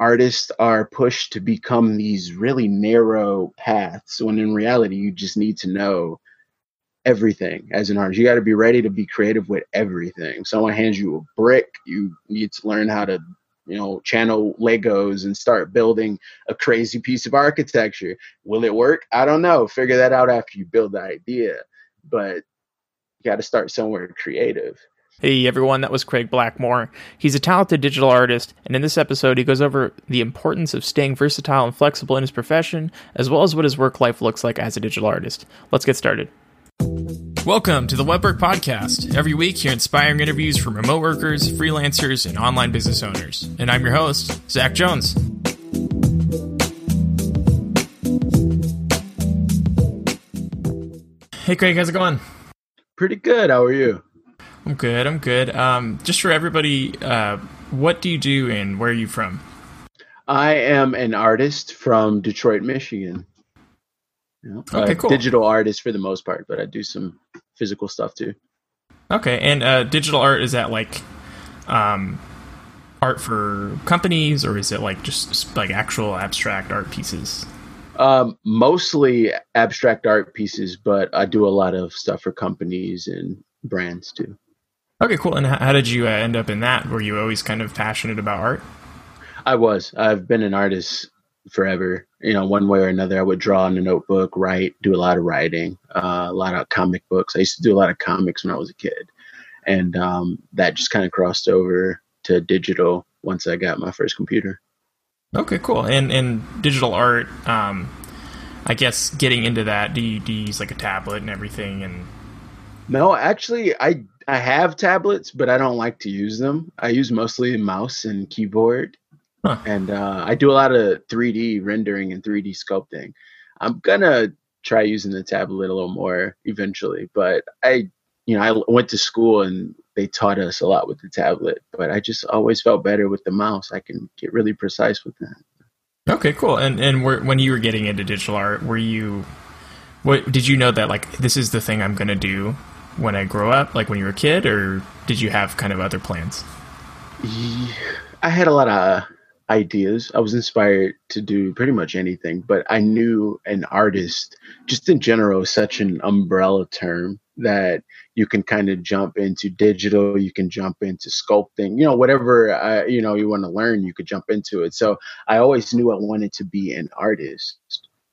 artists are pushed to become these really narrow paths when in reality you just need to know everything as an artist. You got to be ready to be creative with everything. Someone hands you a brick, you need to learn how to, you know, channel Legos and start building a crazy piece of architecture. Will it work? I don't know. Figure that out after you build the idea. But you got to start somewhere creative. Hey everyone, that was Craig Blackmore. He's a talented digital artist, and in this episode, he goes over the importance of staying versatile and flexible in his profession, as well as what his work life looks like as a digital artist. Let's get started. Welcome to the Webwork Podcast. Every week, hear inspiring interviews from remote workers, freelancers, and online business owners. And I'm your host, Zach Jones. Hey, Craig, how's it going? Pretty good. How are you? I'm good. I'm good. Um, just for everybody, uh, what do you do and where are you from? I am an artist from Detroit, Michigan. You know, okay, cool. Digital artist for the most part, but I do some physical stuff too. Okay, and uh, digital art is that like um, art for companies, or is it like just like actual abstract art pieces? Um, mostly abstract art pieces, but I do a lot of stuff for companies and brands too. Okay, cool. And how did you uh, end up in that? Were you always kind of passionate about art? I was. I've been an artist forever. You know, one way or another, I would draw in a notebook, write, do a lot of writing, uh, a lot of comic books. I used to do a lot of comics when I was a kid, and um, that just kind of crossed over to digital once I got my first computer. Okay, cool. And and digital art, um, I guess getting into that, do you, do you use like a tablet and everything? And no, actually, I I have tablets, but I don't like to use them. I use mostly mouse and keyboard Huh. And uh, I do a lot of 3D rendering and 3D sculpting. I'm gonna try using the tablet a little more eventually, but I, you know, I went to school and they taught us a lot with the tablet, but I just always felt better with the mouse. I can get really precise with that. Okay, cool. And and when you were getting into digital art, were you, what did you know that like this is the thing I'm gonna do when I grow up, like when you were a kid, or did you have kind of other plans? I had a lot of ideas. I was inspired to do pretty much anything, but I knew an artist, just in general, such an umbrella term that you can kind of jump into digital, you can jump into sculpting, you know, whatever uh, you know you want to learn, you could jump into it. So I always knew I wanted to be an artist,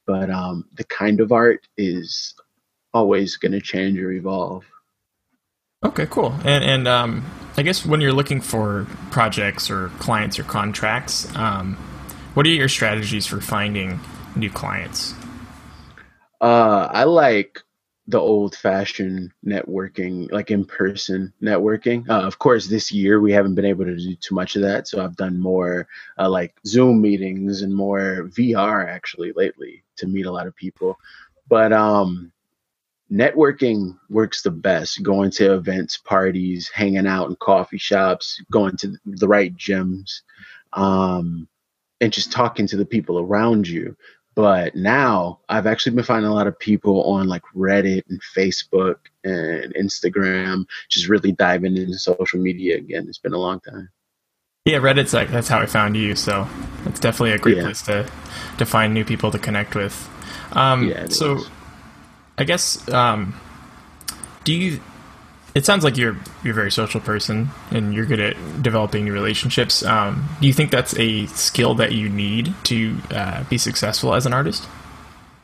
but um, the kind of art is always going to change or evolve. Okay, cool. And and um, I guess when you're looking for projects or clients or contracts, um, what are your strategies for finding new clients? Uh, I like the old fashioned networking, like in person networking. Uh, of course, this year we haven't been able to do too much of that. So I've done more uh, like Zoom meetings and more VR actually lately to meet a lot of people. But um, networking works the best going to events parties hanging out in coffee shops going to the right gyms um, and just talking to the people around you. But now i've actually been finding a lot of people on like reddit and facebook and instagram just really diving into social media again. It's been a long time. Yeah reddit's like that's how i found you so it's definitely a great yeah. place to to find new people to connect with. Um, yeah, so is I guess um, do you? It sounds like you're you're a very social person and you're good at developing new relationships. Um, do you think that's a skill that you need to uh, be successful as an artist?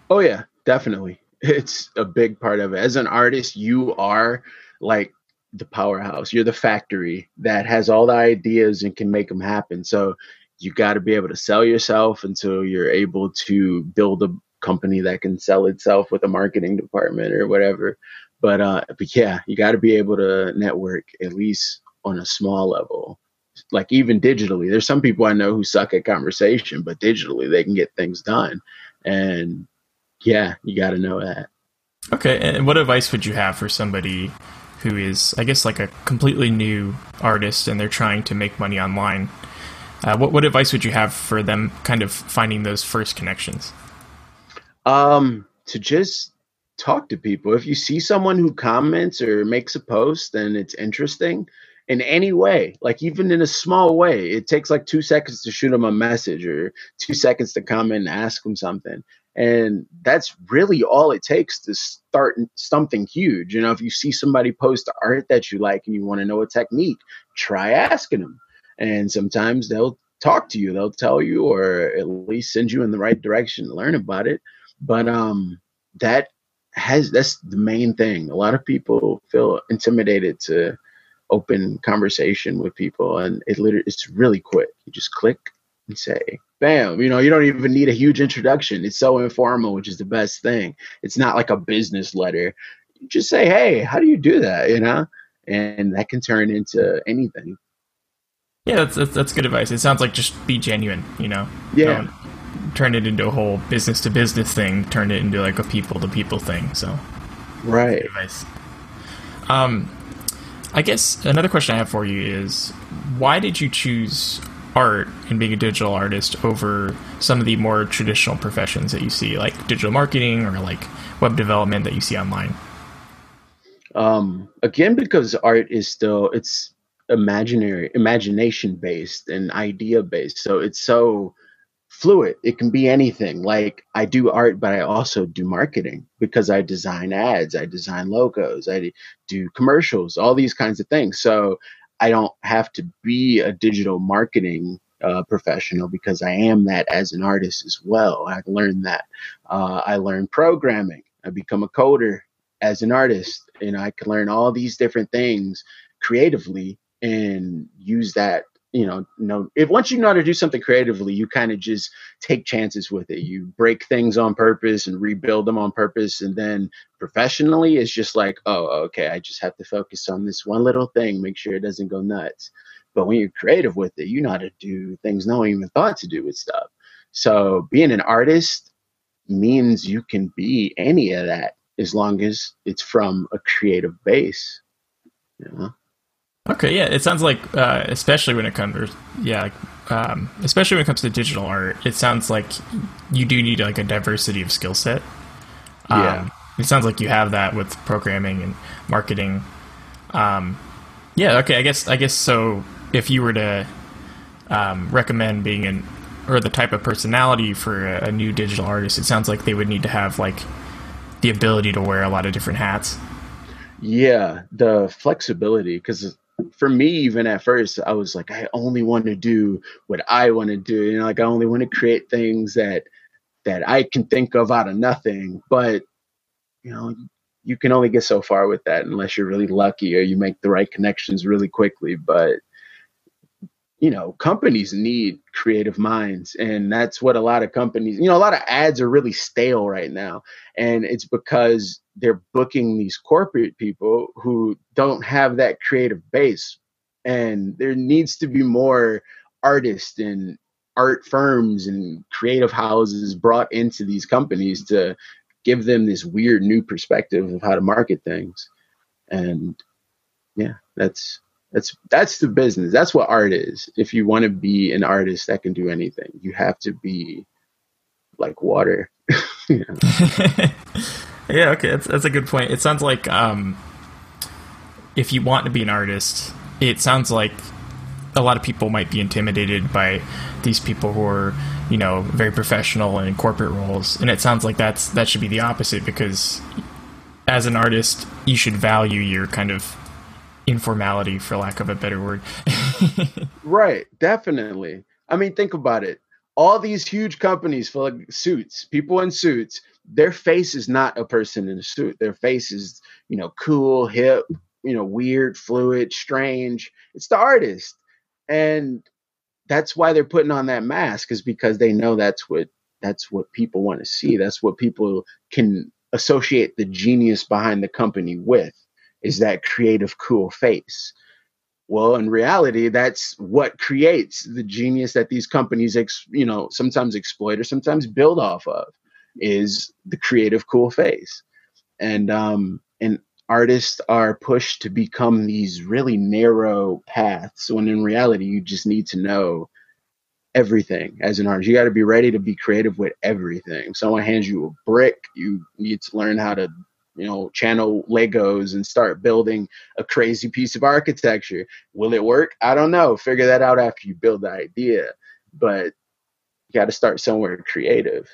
Oh yeah, definitely. It's a big part of it. As an artist, you are like the powerhouse. You're the factory that has all the ideas and can make them happen. So you got to be able to sell yourself until you're able to build a company that can sell itself with a marketing department or whatever. But uh, but yeah, you got to be able to network at least on a small level. Like even digitally, there's some people I know who suck at conversation, but digitally they can get things done. And yeah, you got to know that. Okay, and what advice would you have for somebody who is, I guess, like a completely new artist and they're trying to make money online? Uh, what what advice would you have for them, kind of finding those first connections? Um, to just talk to people. If you see someone who comments or makes a post and it's interesting in any way, like even in a small way. It takes like two seconds to shoot them a message or two seconds to comment and ask them something. And that's really all it takes to start something huge. You know, if you see somebody post art that you like and you want to know a technique, try asking them. And sometimes they'll talk to you, they'll tell you, or at least send you in the right direction to learn about it. But um, that has that's the main thing. A lot of people feel intimidated to open conversation with people, and it literally it's really quick. You just click and say, bam. You know, you don't even need a huge introduction. It's so informal, which is the best thing. It's not like a business letter. You just say, hey, how do you do that? You know, and that can turn into anything. Yeah, that's, that's, that's good advice. It sounds like just be genuine. You know. Yeah. Don't turn it into a whole business to business thing. Turn it into like a people to people thing. So. Right. advice. Um, I guess another question I have for you is why did you choose art and being a digital artist over some of the more traditional professions that you see, like digital marketing or like web development that you see online? Um, again, because art is still it's imaginary, imagination based and idea based, so it's so fluid. It can be anything. Like I do art, but I also do marketing because I design ads, I design logos, I do commercials, all these kinds of things. So I don't have to be a digital marketing uh, professional because I am that as an artist as well. I learned that. Uh, I learned programming. I become a coder as an artist, and I can learn all these different things creatively and use that you know, know if once you know how to do something creatively, you kind of just take chances with it. You break things on purpose and rebuild them on purpose, and then professionally, it's just like, oh, okay, I just have to focus on this one little thing, make sure it doesn't go nuts. But when you're creative with it, you know how to do things no one even thought to do with stuff. So being an artist means you can be any of that as long as it's from a creative base. You know? Okay, yeah, it sounds like, uh, especially when it comes, yeah, um, especially when it comes to digital art, it sounds like you do need like a diversity of skill set. Um, yeah, it sounds like you have that with programming and marketing. Um, yeah, okay, I guess, I guess so. If you were to um, recommend being an or the type of personality for a, a new digital artist, it sounds like they would need to have like the ability to wear a lot of different hats. Yeah, the flexibility because for me, even at first, I was like, I only want to do what I want to do. You know, like I only want to create things that that I can think of out of nothing. But you know, you can only get so far with that unless you're really lucky or you make the right connections really quickly. But you know, companies need creative minds. And that's what a lot of companies, you know, a lot of ads are really stale right now. And it's because they're booking these corporate people who don't have that creative base. And there needs to be more artists and art firms and creative houses brought into these companies to give them this weird new perspective of how to market things. And yeah, that's that's that's the business. That's what art is. If you want to be an artist that can do anything, you have to be like water. yeah. okay, that's that's a good point. It sounds like um, if you want to be an artist, it sounds like a lot of people might be intimidated by these people who are, you know, very professional and in corporate roles. And it sounds like that's that should be the opposite because as an artist, you should value your kind of informality for lack of a better word. Right definitely. I mean think about it. All these huge companies for like suits people in suits their face is not a person in a suit. Their face is you know cool hip you know weird fluid strange. It's the artist. And that's why they're putting on that mask is because they know that's what that's what people want to see. That's what people can associate the genius behind the company with is that creative, cool face. Well, in reality, that's what creates the genius that these companies, ex, you know, sometimes exploit or sometimes build off of, is the creative, cool face. And um, and artists are pushed to become these really narrow paths when in reality, you just need to know everything as an artist. You got to be ready to be creative with everything. Someone hands you a brick, you need to learn how to you know, channel Legos and start building a crazy piece of architecture. Will it work? I don't know. Figure that out after you build the idea. But you got to start somewhere creative.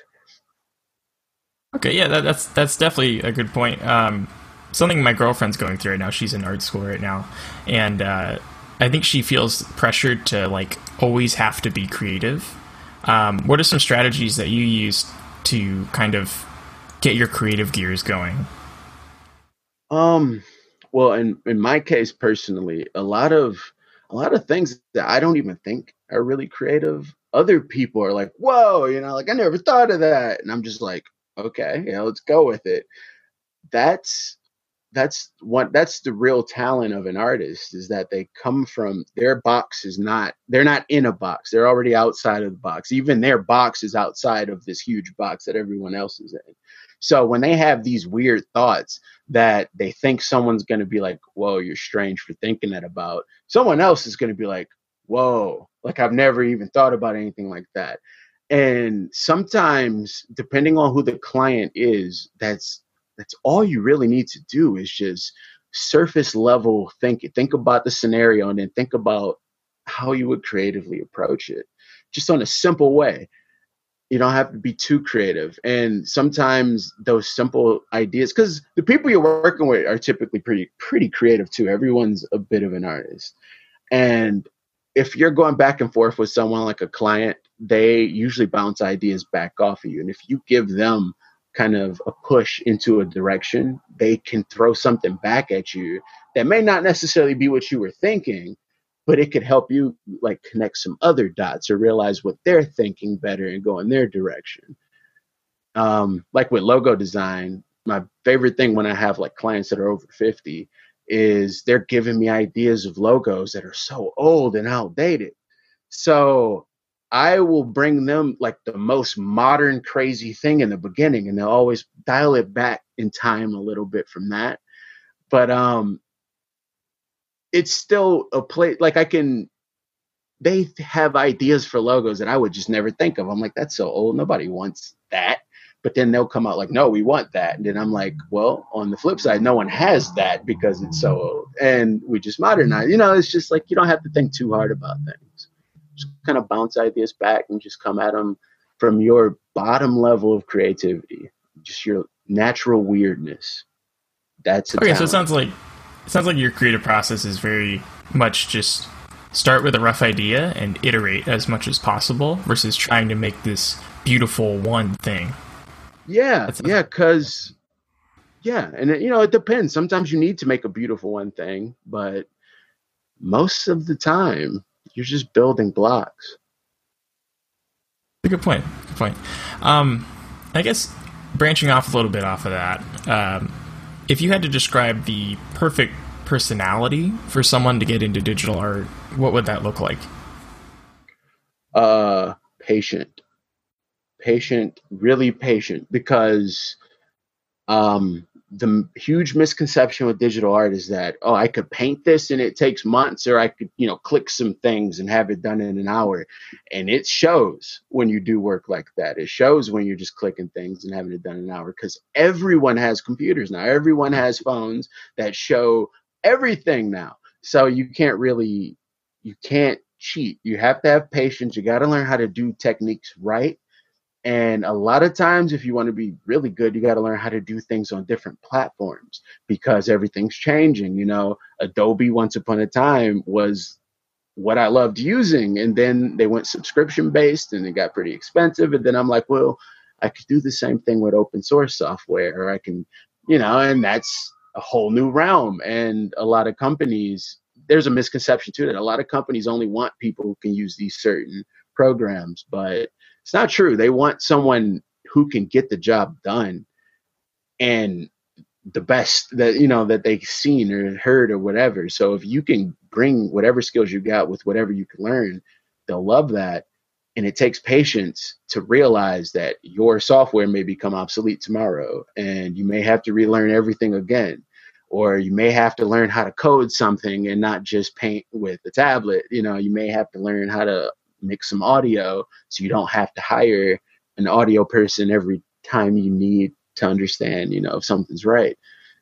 Okay, yeah, that, that's that's definitely a good point. Um, something my girlfriend's going through right now. She's in art school right now, and uh, I think she feels pressured to like always have to be creative. Um, what are some strategies that you use to kind of get your creative gears going? Um, well, in in my case personally, a lot of a lot of things that I don't even think are really creative. Other people are like, "Whoa," you know, like I never thought of that, and I'm just like, "Okay, yeah, let's go with it." That's that's what that's the real talent of an artist is that they come from their box is not they're not in a box they're already outside of the box even their box is outside of this huge box that everyone else is in so when they have these weird thoughts that they think someone's going to be like whoa you're strange for thinking that about someone else is going to be like whoa like i've never even thought about anything like that. And sometimes depending on who the client is that's that's all you really need to do is just surface level think think about the scenario and then think about how you would creatively approach it just on a simple way you don't have to be too creative. And sometimes those simple ideas because the people you're working with are typically pretty pretty creative too. Everyone's a bit of an artist. And if you're going back and forth with someone like a client they usually bounce ideas back off of you. And if you give them kind of a push into a direction, they can throw something back at you that may not necessarily be what you were thinking, but it could help you like connect some other dots or realize what they're thinking better and go in their direction. Um, like with logo design, my favorite thing when I have like clients that are over 50 is they're giving me ideas of logos that are so old and outdated. So I will bring them like the most modern, crazy thing in the beginning, and they'll always dial it back in time a little bit from that. But um, it's still a place like I can. They have ideas for logos that I would just never think of. I'm like, that's so old. Nobody wants that. But then they'll come out like, no, we want that. And then I'm like, well, on the flip side, no one has that because it's so old. And we just modernize. You know, it's just like you don't have to think too hard about things just kind of bounce ideas back and just come at them from your bottom level of creativity, just your natural weirdness. That's okay. Talent. So it sounds like sounds like your creative process is very much just start with a rough idea and iterate as much as possible versus trying to make this beautiful one thing. Yeah, yeah, because yeah, and it, you know it depends. Sometimes you need to make a beautiful one thing, but most of the time you're just building blocks. Good point. Good point. Um, I guess branching off a little bit off of that, um, if you had to describe the perfect personality for someone to get into digital art, what would that look like? Uh, patient, patient, really patient, because um, the huge misconception with digital art is that oh i could paint this and it takes months or i could you know click some things and have it done in an hour. And it shows when you do work like that. It shows when you're just clicking things and having it done in an hour because everyone has computers now. Everyone has phones that show everything now. So you can't really you can't cheat. You have to have patience. You got to learn how to do techniques right and a lot of times, if you want to be really good, you got to learn how to do things on different platforms because everything's changing. You know, Adobe once upon a time was what I loved using. And then they went subscription based and it got pretty expensive. And then I'm like, well, I could do the same thing with open source software, or I can, you know, and that's a whole new realm. And a lot of companies, there's a misconception too that a lot of companies only want people who can use these certain programs, but it's not true. They want someone who can get the job done and the best that you know that they've seen or heard or whatever. So if you can bring whatever skills you got with whatever you can learn, they'll love that. And it takes patience to realize that your software may become obsolete tomorrow and you may have to relearn everything again. Or you may have to learn how to code something and not just paint with a tablet. You know, you may have to learn how to mix some audio so you don't have to hire an audio person every time you need to understand, you know, if something's right.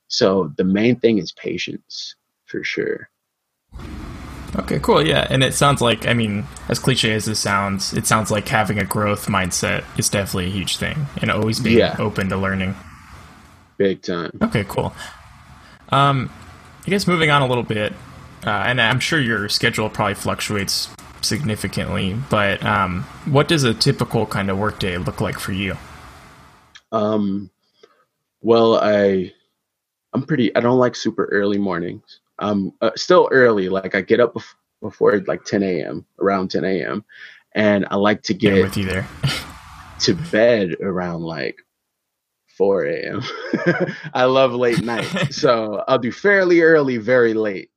So the main thing is patience for sure. Okay, cool. Yeah, and it sounds like I mean, as cliche as this sounds, it sounds like having a growth mindset is definitely a huge thing, and always being yeah. open to learning. Big time. Okay, cool. Um, I guess moving on a little bit, uh, and I'm sure your schedule probably fluctuates significantly, but um, what does a typical kind of workday look like for you? Um, well, I I'm pretty. I don't like super early mornings. Um, uh, still early. Like I get up bef- before like 10 a.m. around 10 a.m. and I like to get with you there to bed around like 4 a.m. I love late night, so I'll do fairly early, very late.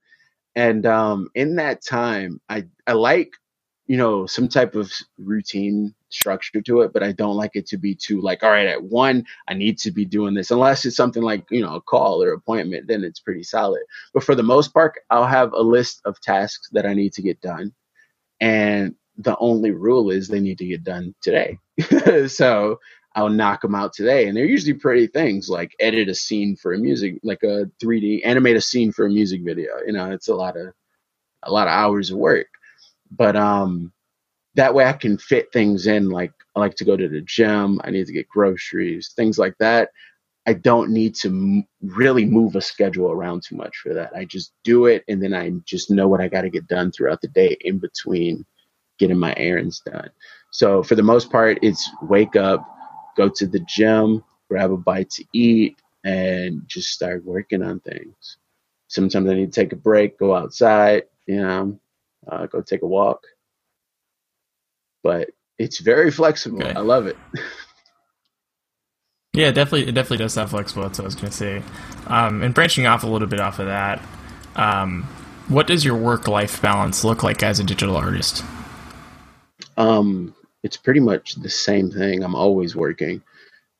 And um, in that time, I I like you know some type of routine structure to it, but I don't like it to be too like, all right, at one, I need to be doing this. Unless it's something like, you know, a call or appointment, then it's pretty solid. But for the most part, I'll have a list of tasks that I need to get done. And the only rule is they need to get done today. so I'll knock them out today. And they're usually pretty things like edit a scene for a music, like a 3D, animate a scene for a music video. You know, it's a lot of, a lot of hours of work. But, um, that way I can fit things in. Like I like to go to the gym, I need to get groceries, things like that. I don't need to m- really move a schedule around too much for that. I just do it, and then I just know what I got to get done throughout the day in between getting my errands done. So for the most part, it's wake up, go to the gym, grab a bite to eat, and just start working on things. Sometimes I need to take a break, go outside, you know, uh, go take a walk but it's very flexible. Okay. I love it. yeah, definitely, it definitely does sound flexible. That's what I was going to say. Um, and branching off a little bit off of that, um, what does your work-life balance look like as a digital artist? Um, it's pretty much the same thing. I'm always working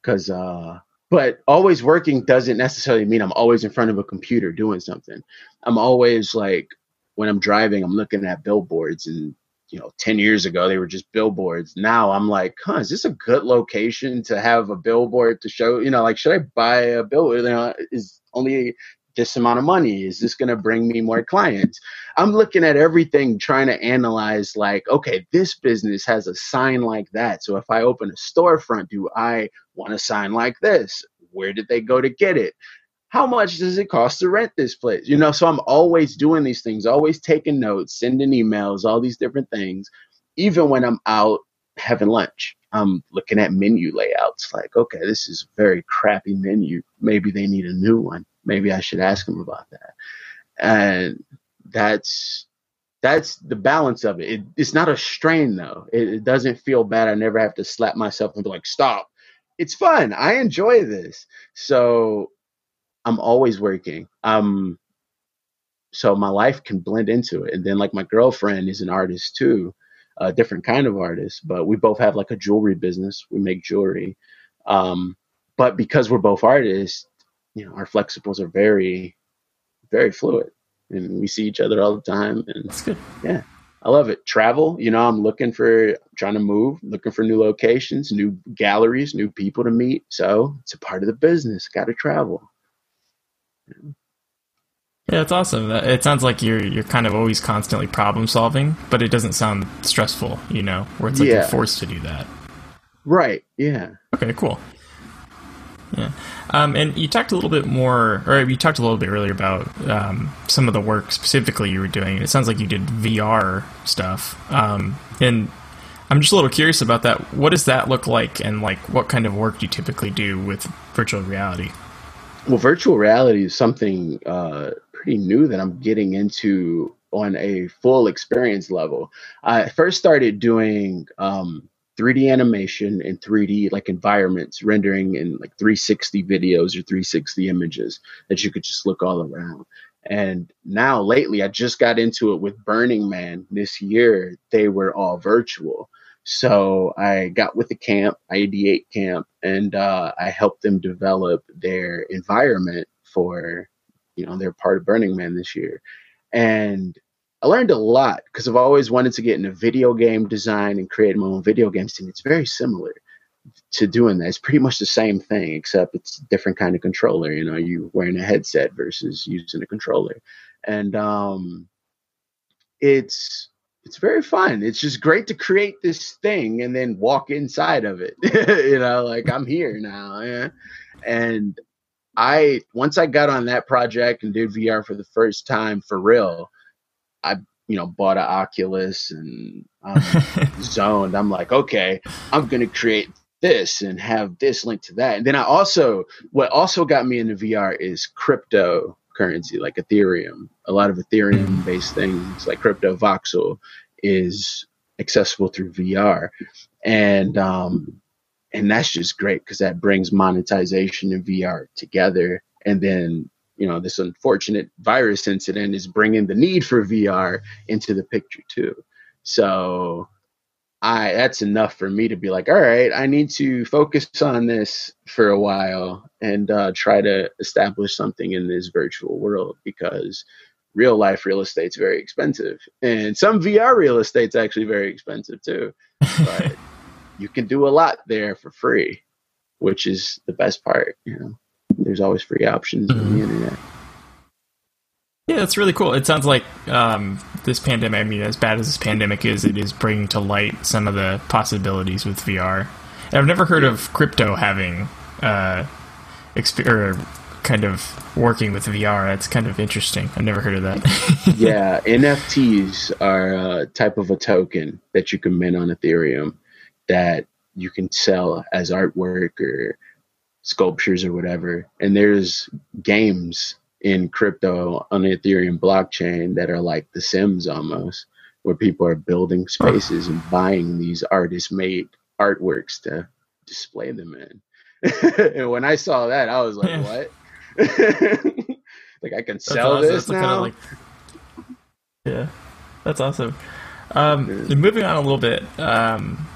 because, uh, but always working doesn't necessarily mean I'm always in front of a computer doing something. I'm always like when I'm driving, I'm looking at billboards and you know 10 years ago they were just billboards now i'm like huh is this a good location to have a billboard to show you know like should i buy a billboard you know, is only this amount of money is this going to bring me more clients i'm looking at everything trying to analyze like okay this business has a sign like that so if i open a storefront do i want a sign like this where did they go to get it how much does it cost to rent this place? You know, so I'm always doing these things, always taking notes, sending emails, all these different things. Even when I'm out having lunch, I'm looking at menu layouts like, okay, this is a very crappy menu. Maybe they need a new one. Maybe I should ask him about that. And that's that's the balance of it. it it's not a strain though. It, it doesn't feel bad. I never have to slap myself and be like, stop. It's fun. I enjoy this. So I'm always working. Um, so my life can blend into it. And then like my girlfriend is an artist too, a different kind of artist, but we both have like a jewelry business. We make jewelry. Um, but because we're both artists, you know, our flexibles are very, very fluid and we see each other all the time. And that's good. Yeah. I love it. Travel, you know, I'm looking for trying to move, looking for new locations, new galleries, new people to meet. So it's a part of the business. Got to travel. Yeah, it's awesome. Uh, it sounds like you're you're kind of always constantly problem solving, but it doesn't sound stressful, you know, where it's like yeah. you're forced to do that. Right. Yeah. Okay. Cool. Yeah. Um, and you talked a little bit more, or you talked a little bit earlier about um, some of the work specifically you were doing. It sounds like you did VR stuff. Um, and I'm just a little curious about that. What does that look like, and like what kind of work do you typically do with virtual reality? well, virtual reality is something uh, pretty new that I'm getting into on a full experience level. I first started doing um, 3D animation and 3D like environments, rendering in like 360 videos or 360 images that you could just look all around. And now lately, I just got into it with Burning Man this year. They were all virtual. So I got with the camp, ID8 camp, and uh, I helped them develop their environment for, you know, they're part of Burning Man this year. And I learned a lot because I've always wanted to get into video game design and create my own video game scene. It's very similar. to doing that. It's pretty much the same thing, except it's a different kind of controller. You know, you wearing a headset versus using a controller, and um, it's it's very fun. It's just great to create this thing and then walk inside of it. you know, like I'm here now. Yeah. And I once I got on that project and did VR for the first time for real, I you know bought an Oculus and um, zoned. I'm like, okay, I'm gonna create this and have this linked to that. And then I also what also got me into VR is cryptocurrency, like Ethereum. A lot of Ethereum based things like crypto voxel is accessible through VR. And um and that's just great because that brings monetization and VR together. And then you know this unfortunate virus incident is bringing the need for VR into the picture too. So I that's enough for me to be like, all right, I need to focus on this for a while and uh, try to establish something in this virtual world because real life real estate's very expensive, and some VR real estate's actually very expensive too. But you can do a lot there for free, which is the best part. You know, there's always free options mm-hmm. on the mm-hmm. internet. Yeah, that's really cool. It sounds like um, this pandemic, I mean, as bad as this pandemic is, it is bringing to light some of the possibilities with VR. And I've never heard of crypto having uh, exp- kind of working with VR. That's kind of interesting. I've never heard of that. yeah, NFTs are a type of a token that you can mint on Ethereum that you can sell as artwork or sculptures or whatever. And there's games in crypto on the Ethereum blockchain that are like The Sims almost, where people are building spaces and buying these artist made artworks to display them in. and when I saw that, I was like, yeah. what? like I can sell awesome. this now? Kind of like... Yeah, that's awesome. Um, moving on a little bit, um,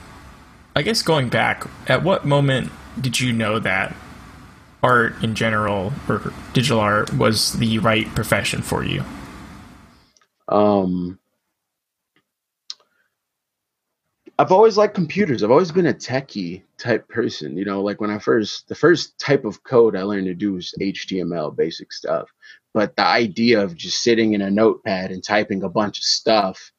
I guess going back, at what moment did you know that art in general or digital art was the right profession for you? Um, I've always liked computers. I've always been a techie type person. You know, like when I first, the first type of code I learned to do was HTML, basic stuff. But the idea of just sitting in a notepad and typing a bunch of stuff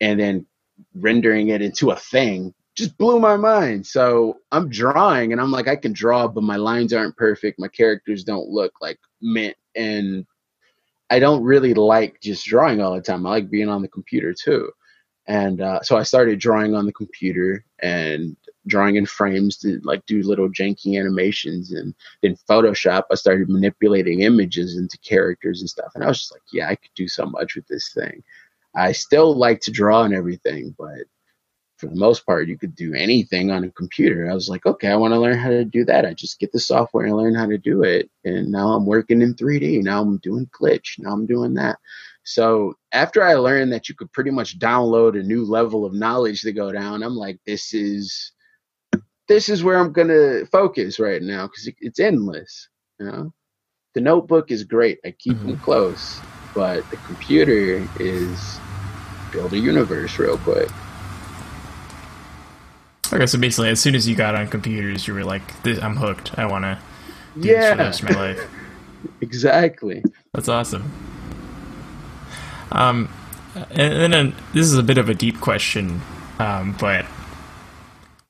and then rendering it into a thing just blew my mind. So I'm drawing and I'm like, I can draw, but my lines aren't perfect. My characters don't look like mint. And I don't really like just drawing all the time. I like being on the computer too. And uh, so I started drawing on the computer and drawing in frames to like do little janky animations. And in Photoshop, I started manipulating images into characters and stuff. And I was just like, yeah, I could do so much with this thing. I still like to draw and everything, but for the most part, you could do anything on a computer. I was like, okay, I want to learn how to do that. I just get the software and learn how to do it. And now I'm working in 3D. Now I'm doing glitch. Now I'm doing that. So after I learned that you could pretty much download a new level of knowledge to go down, I'm like, this is this is where I'm gonna focus right now because it's endless. You know, the notebook is great. I keep mm-hmm. them close, but the computer is build a universe real quick. Okay, so basically, as soon as you got on computers, you were like, "I'm hooked. I want to do yeah. this for the rest of my life." exactly. That's awesome. Um, and then this is a bit of a deep question, um, but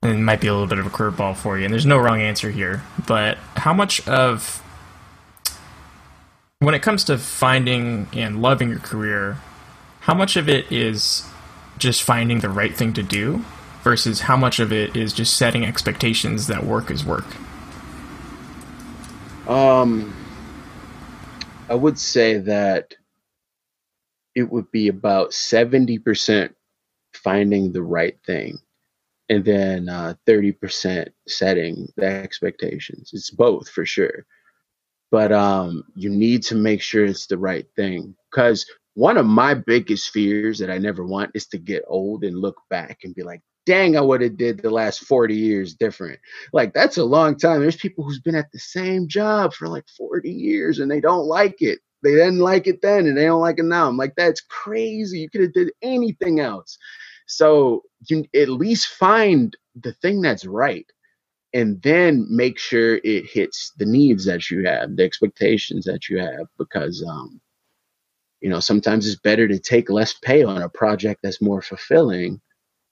it might be a little bit of a curveball for you. And there's no wrong answer here. But how much of when it comes to finding and loving your career, how much of it is just finding the right thing to do versus how much of it is just setting expectations that work is work? Um, I would say that it would be about 70% finding the right thing and then uh, 30% setting the expectations. It's both for sure. But um, you need to make sure it's the right thing because one of my biggest fears that I never want is to get old and look back and be like, dang, I would have did the last 40 years different. Like that's a long time. There's people who's been at the same job for like 40 years and they don't like it. They didn't like it then and they don't like it now. I'm like, that's crazy. You could have did anything else. So you at least find the thing that's right. and then make sure it hits the needs that you have, the expectations that you have, because um, you know sometimes it's better to take less pay on a project that's more fulfilling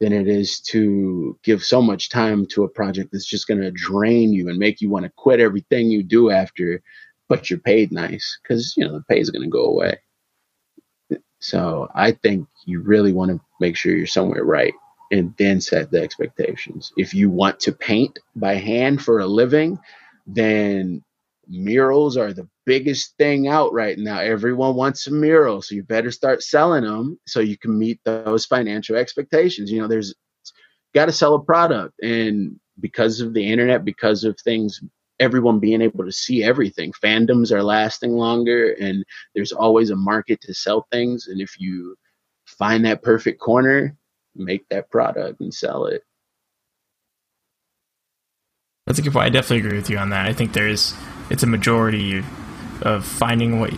than it is to give so much time to a project that's just going to drain you and make you want to quit everything you do after, but you're paid nice because you know the pay is going to go away. So I think you really want to make sure you're somewhere right and then set the expectations. If you want to paint by hand for a living, then murals are the biggest thing out right now. Everyone wants a mural, so you better start selling them so you can meet those financial expectations. You know, there's got to sell a product, and because of the internet, because of things everyone being able to see everything. Fandoms are lasting longer, and there's always a market to sell things. And if you find that perfect corner, make that product and sell it. That's a good point. I definitely agree with you on that. I think there's it's a majority of finding what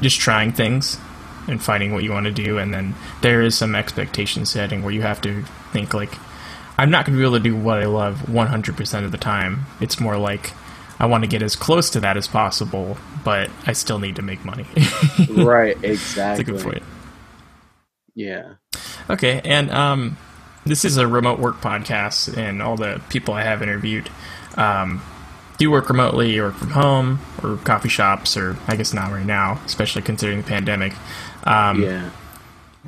just trying things and finding what you want to do and then there is some expectation setting where you have to think like I'm not going to be able to do what I love 100% of the time. It's more like I want to get as close to that as possible, but I still need to make money. right, exactly. That's a good point. Yeah. Okay, and um, this is a remote work podcast, and all the people I have interviewed um, do you work remotely or from home or coffee shops, or I guess not right now, especially considering the pandemic. Um, yeah.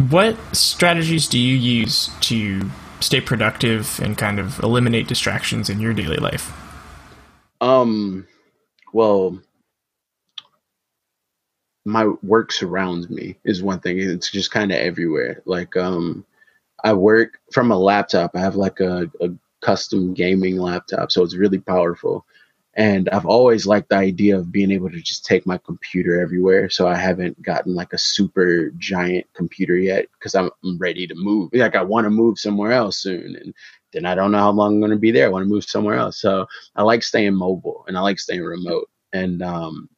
What strategies do you use to stay productive and kind of eliminate distractions in your daily life? Um, well, my work surrounds me is one thing. It's just kind of everywhere. Like, um, I work from a laptop. I have like a, a custom gaming laptop, so it's really powerful. And I've always liked the idea of being able to just take my computer everywhere. So I haven't gotten like a super giant computer yet because I'm, I'm ready to move. Like I want to move somewhere else soon. And then I don't know how long I'm going to be there. I want to move somewhere else. So I like staying mobile and I like staying remote. And, um,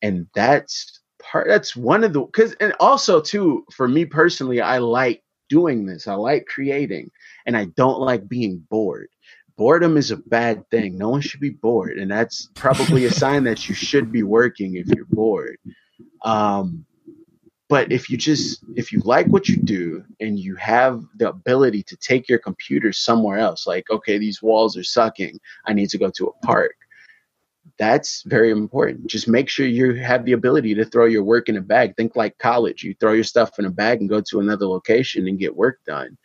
and that's part, that's one of the, cause, and also too, for me personally, I like doing this. I like creating and I don't like being bored. Boredom is a bad thing. No one should be bored. And that's probably a sign that you should be working if you're bored. Um, but if you just if you like what you do and you have the ability to take your computer somewhere else like okay these walls are sucking i need to go to a park that's very important just make sure you have the ability to throw your work in a bag think like college you throw your stuff in a bag and go to another location and get work done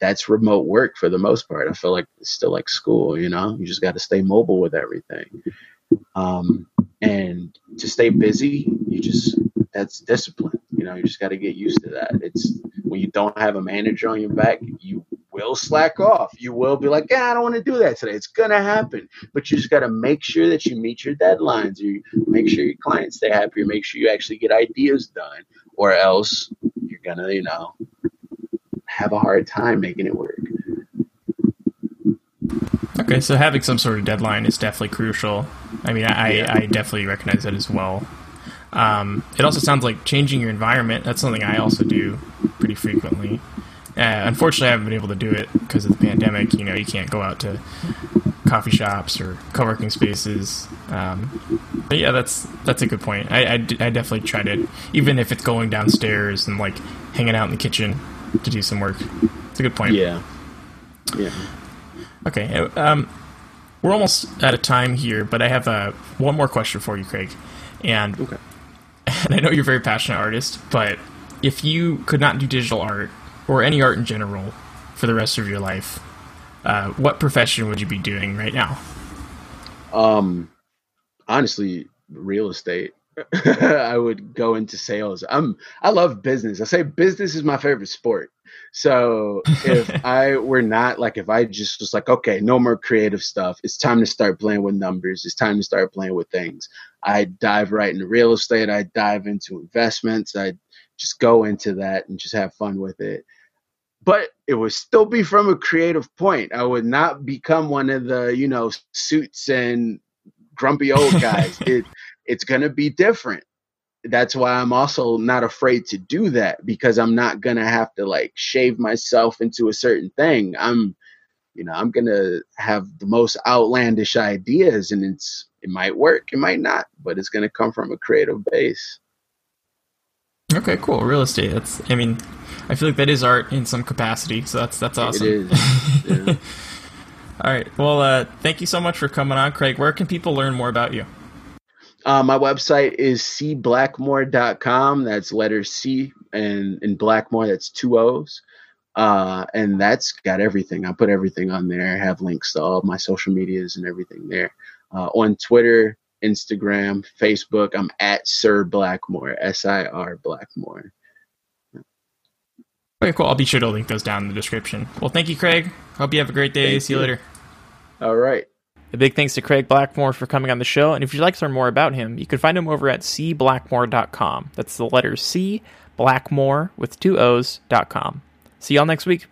that's remote work for the most part i feel like it's still like school you know you just got to stay mobile with everything um, and to stay busy you just that's discipline you know, you just got to get used to that. It's when you don't have a manager on your back, you will slack off. You will be like, yeah, I don't want to do that today. It's gonna happen, but you just got to make sure that you meet your deadlines. You make sure your clients stay happy. Make sure you actually get ideas done, or else you're gonna, you know, have a hard time making it work. Okay, so having some sort of deadline is definitely crucial. I mean, I, yeah. I definitely recognize that as well. Um, it also sounds like changing your environment. That's something I also do pretty frequently. Uh, unfortunately, I haven't been able to do it because of the pandemic. You know, you can't go out to coffee shops or co-working spaces. Um, but yeah, that's that's a good point. I, I, I, definitely try to, even if it's going downstairs and like hanging out in the kitchen to do some work. It's a good point. Yeah. Yeah. Okay. Uh, um, we're almost out of time here, but I have uh, one more question for you, Craig. And okay and I know you're a very passionate artist, but if you could not do digital art or any art in general for the rest of your life, uh, what profession would you be doing right now? Um, honestly, real estate. I would go into sales. I'm I love business. I say business is my favorite sport. So if I were not like if I just was like, okay, no more creative stuff. It's time to start playing with numbers. It's time to start playing with things. I dive right into real estate. I dive into investments. I just go into that and just have fun with it. But it would still be from a creative point. I would not become one of the, you know, suits and grumpy old guys. it it's gonna be different that's why I'm also not afraid to do that because I'm not gonna have to like shave myself into a certain thing. I'm You know, I'm gonna have the most outlandish ideas, and it's it might work, it might not, but it's gonna come from a creative base. Okay, cool. Real estate. That's. I mean, I feel like that is art in some capacity. So that's that's awesome. It is. Yeah. All right. Well, uh, thank you so much for coming on, Craig. Where can people learn more about you? Uh, my website is cblackmore.com. That's letter C and in Blackmore, that's two O's. Uh, and that's got everything. I put everything on there. I have links to all my social medias and everything there. Uh, on Twitter, Instagram, Facebook, I'm at Sir Blackmore, S I R Blackmore. Okay, cool. I'll be sure to link those down in the description. Well, thank you, Craig. Hope you have a great day. Thank See you. you later. All right. A big thanks to Craig Blackmore for coming on the show, and if you'd like to learn more about him, you can find him over at cblackmore.com. That's the letter C, Blackmore with two O's, dot com. See y'all next week.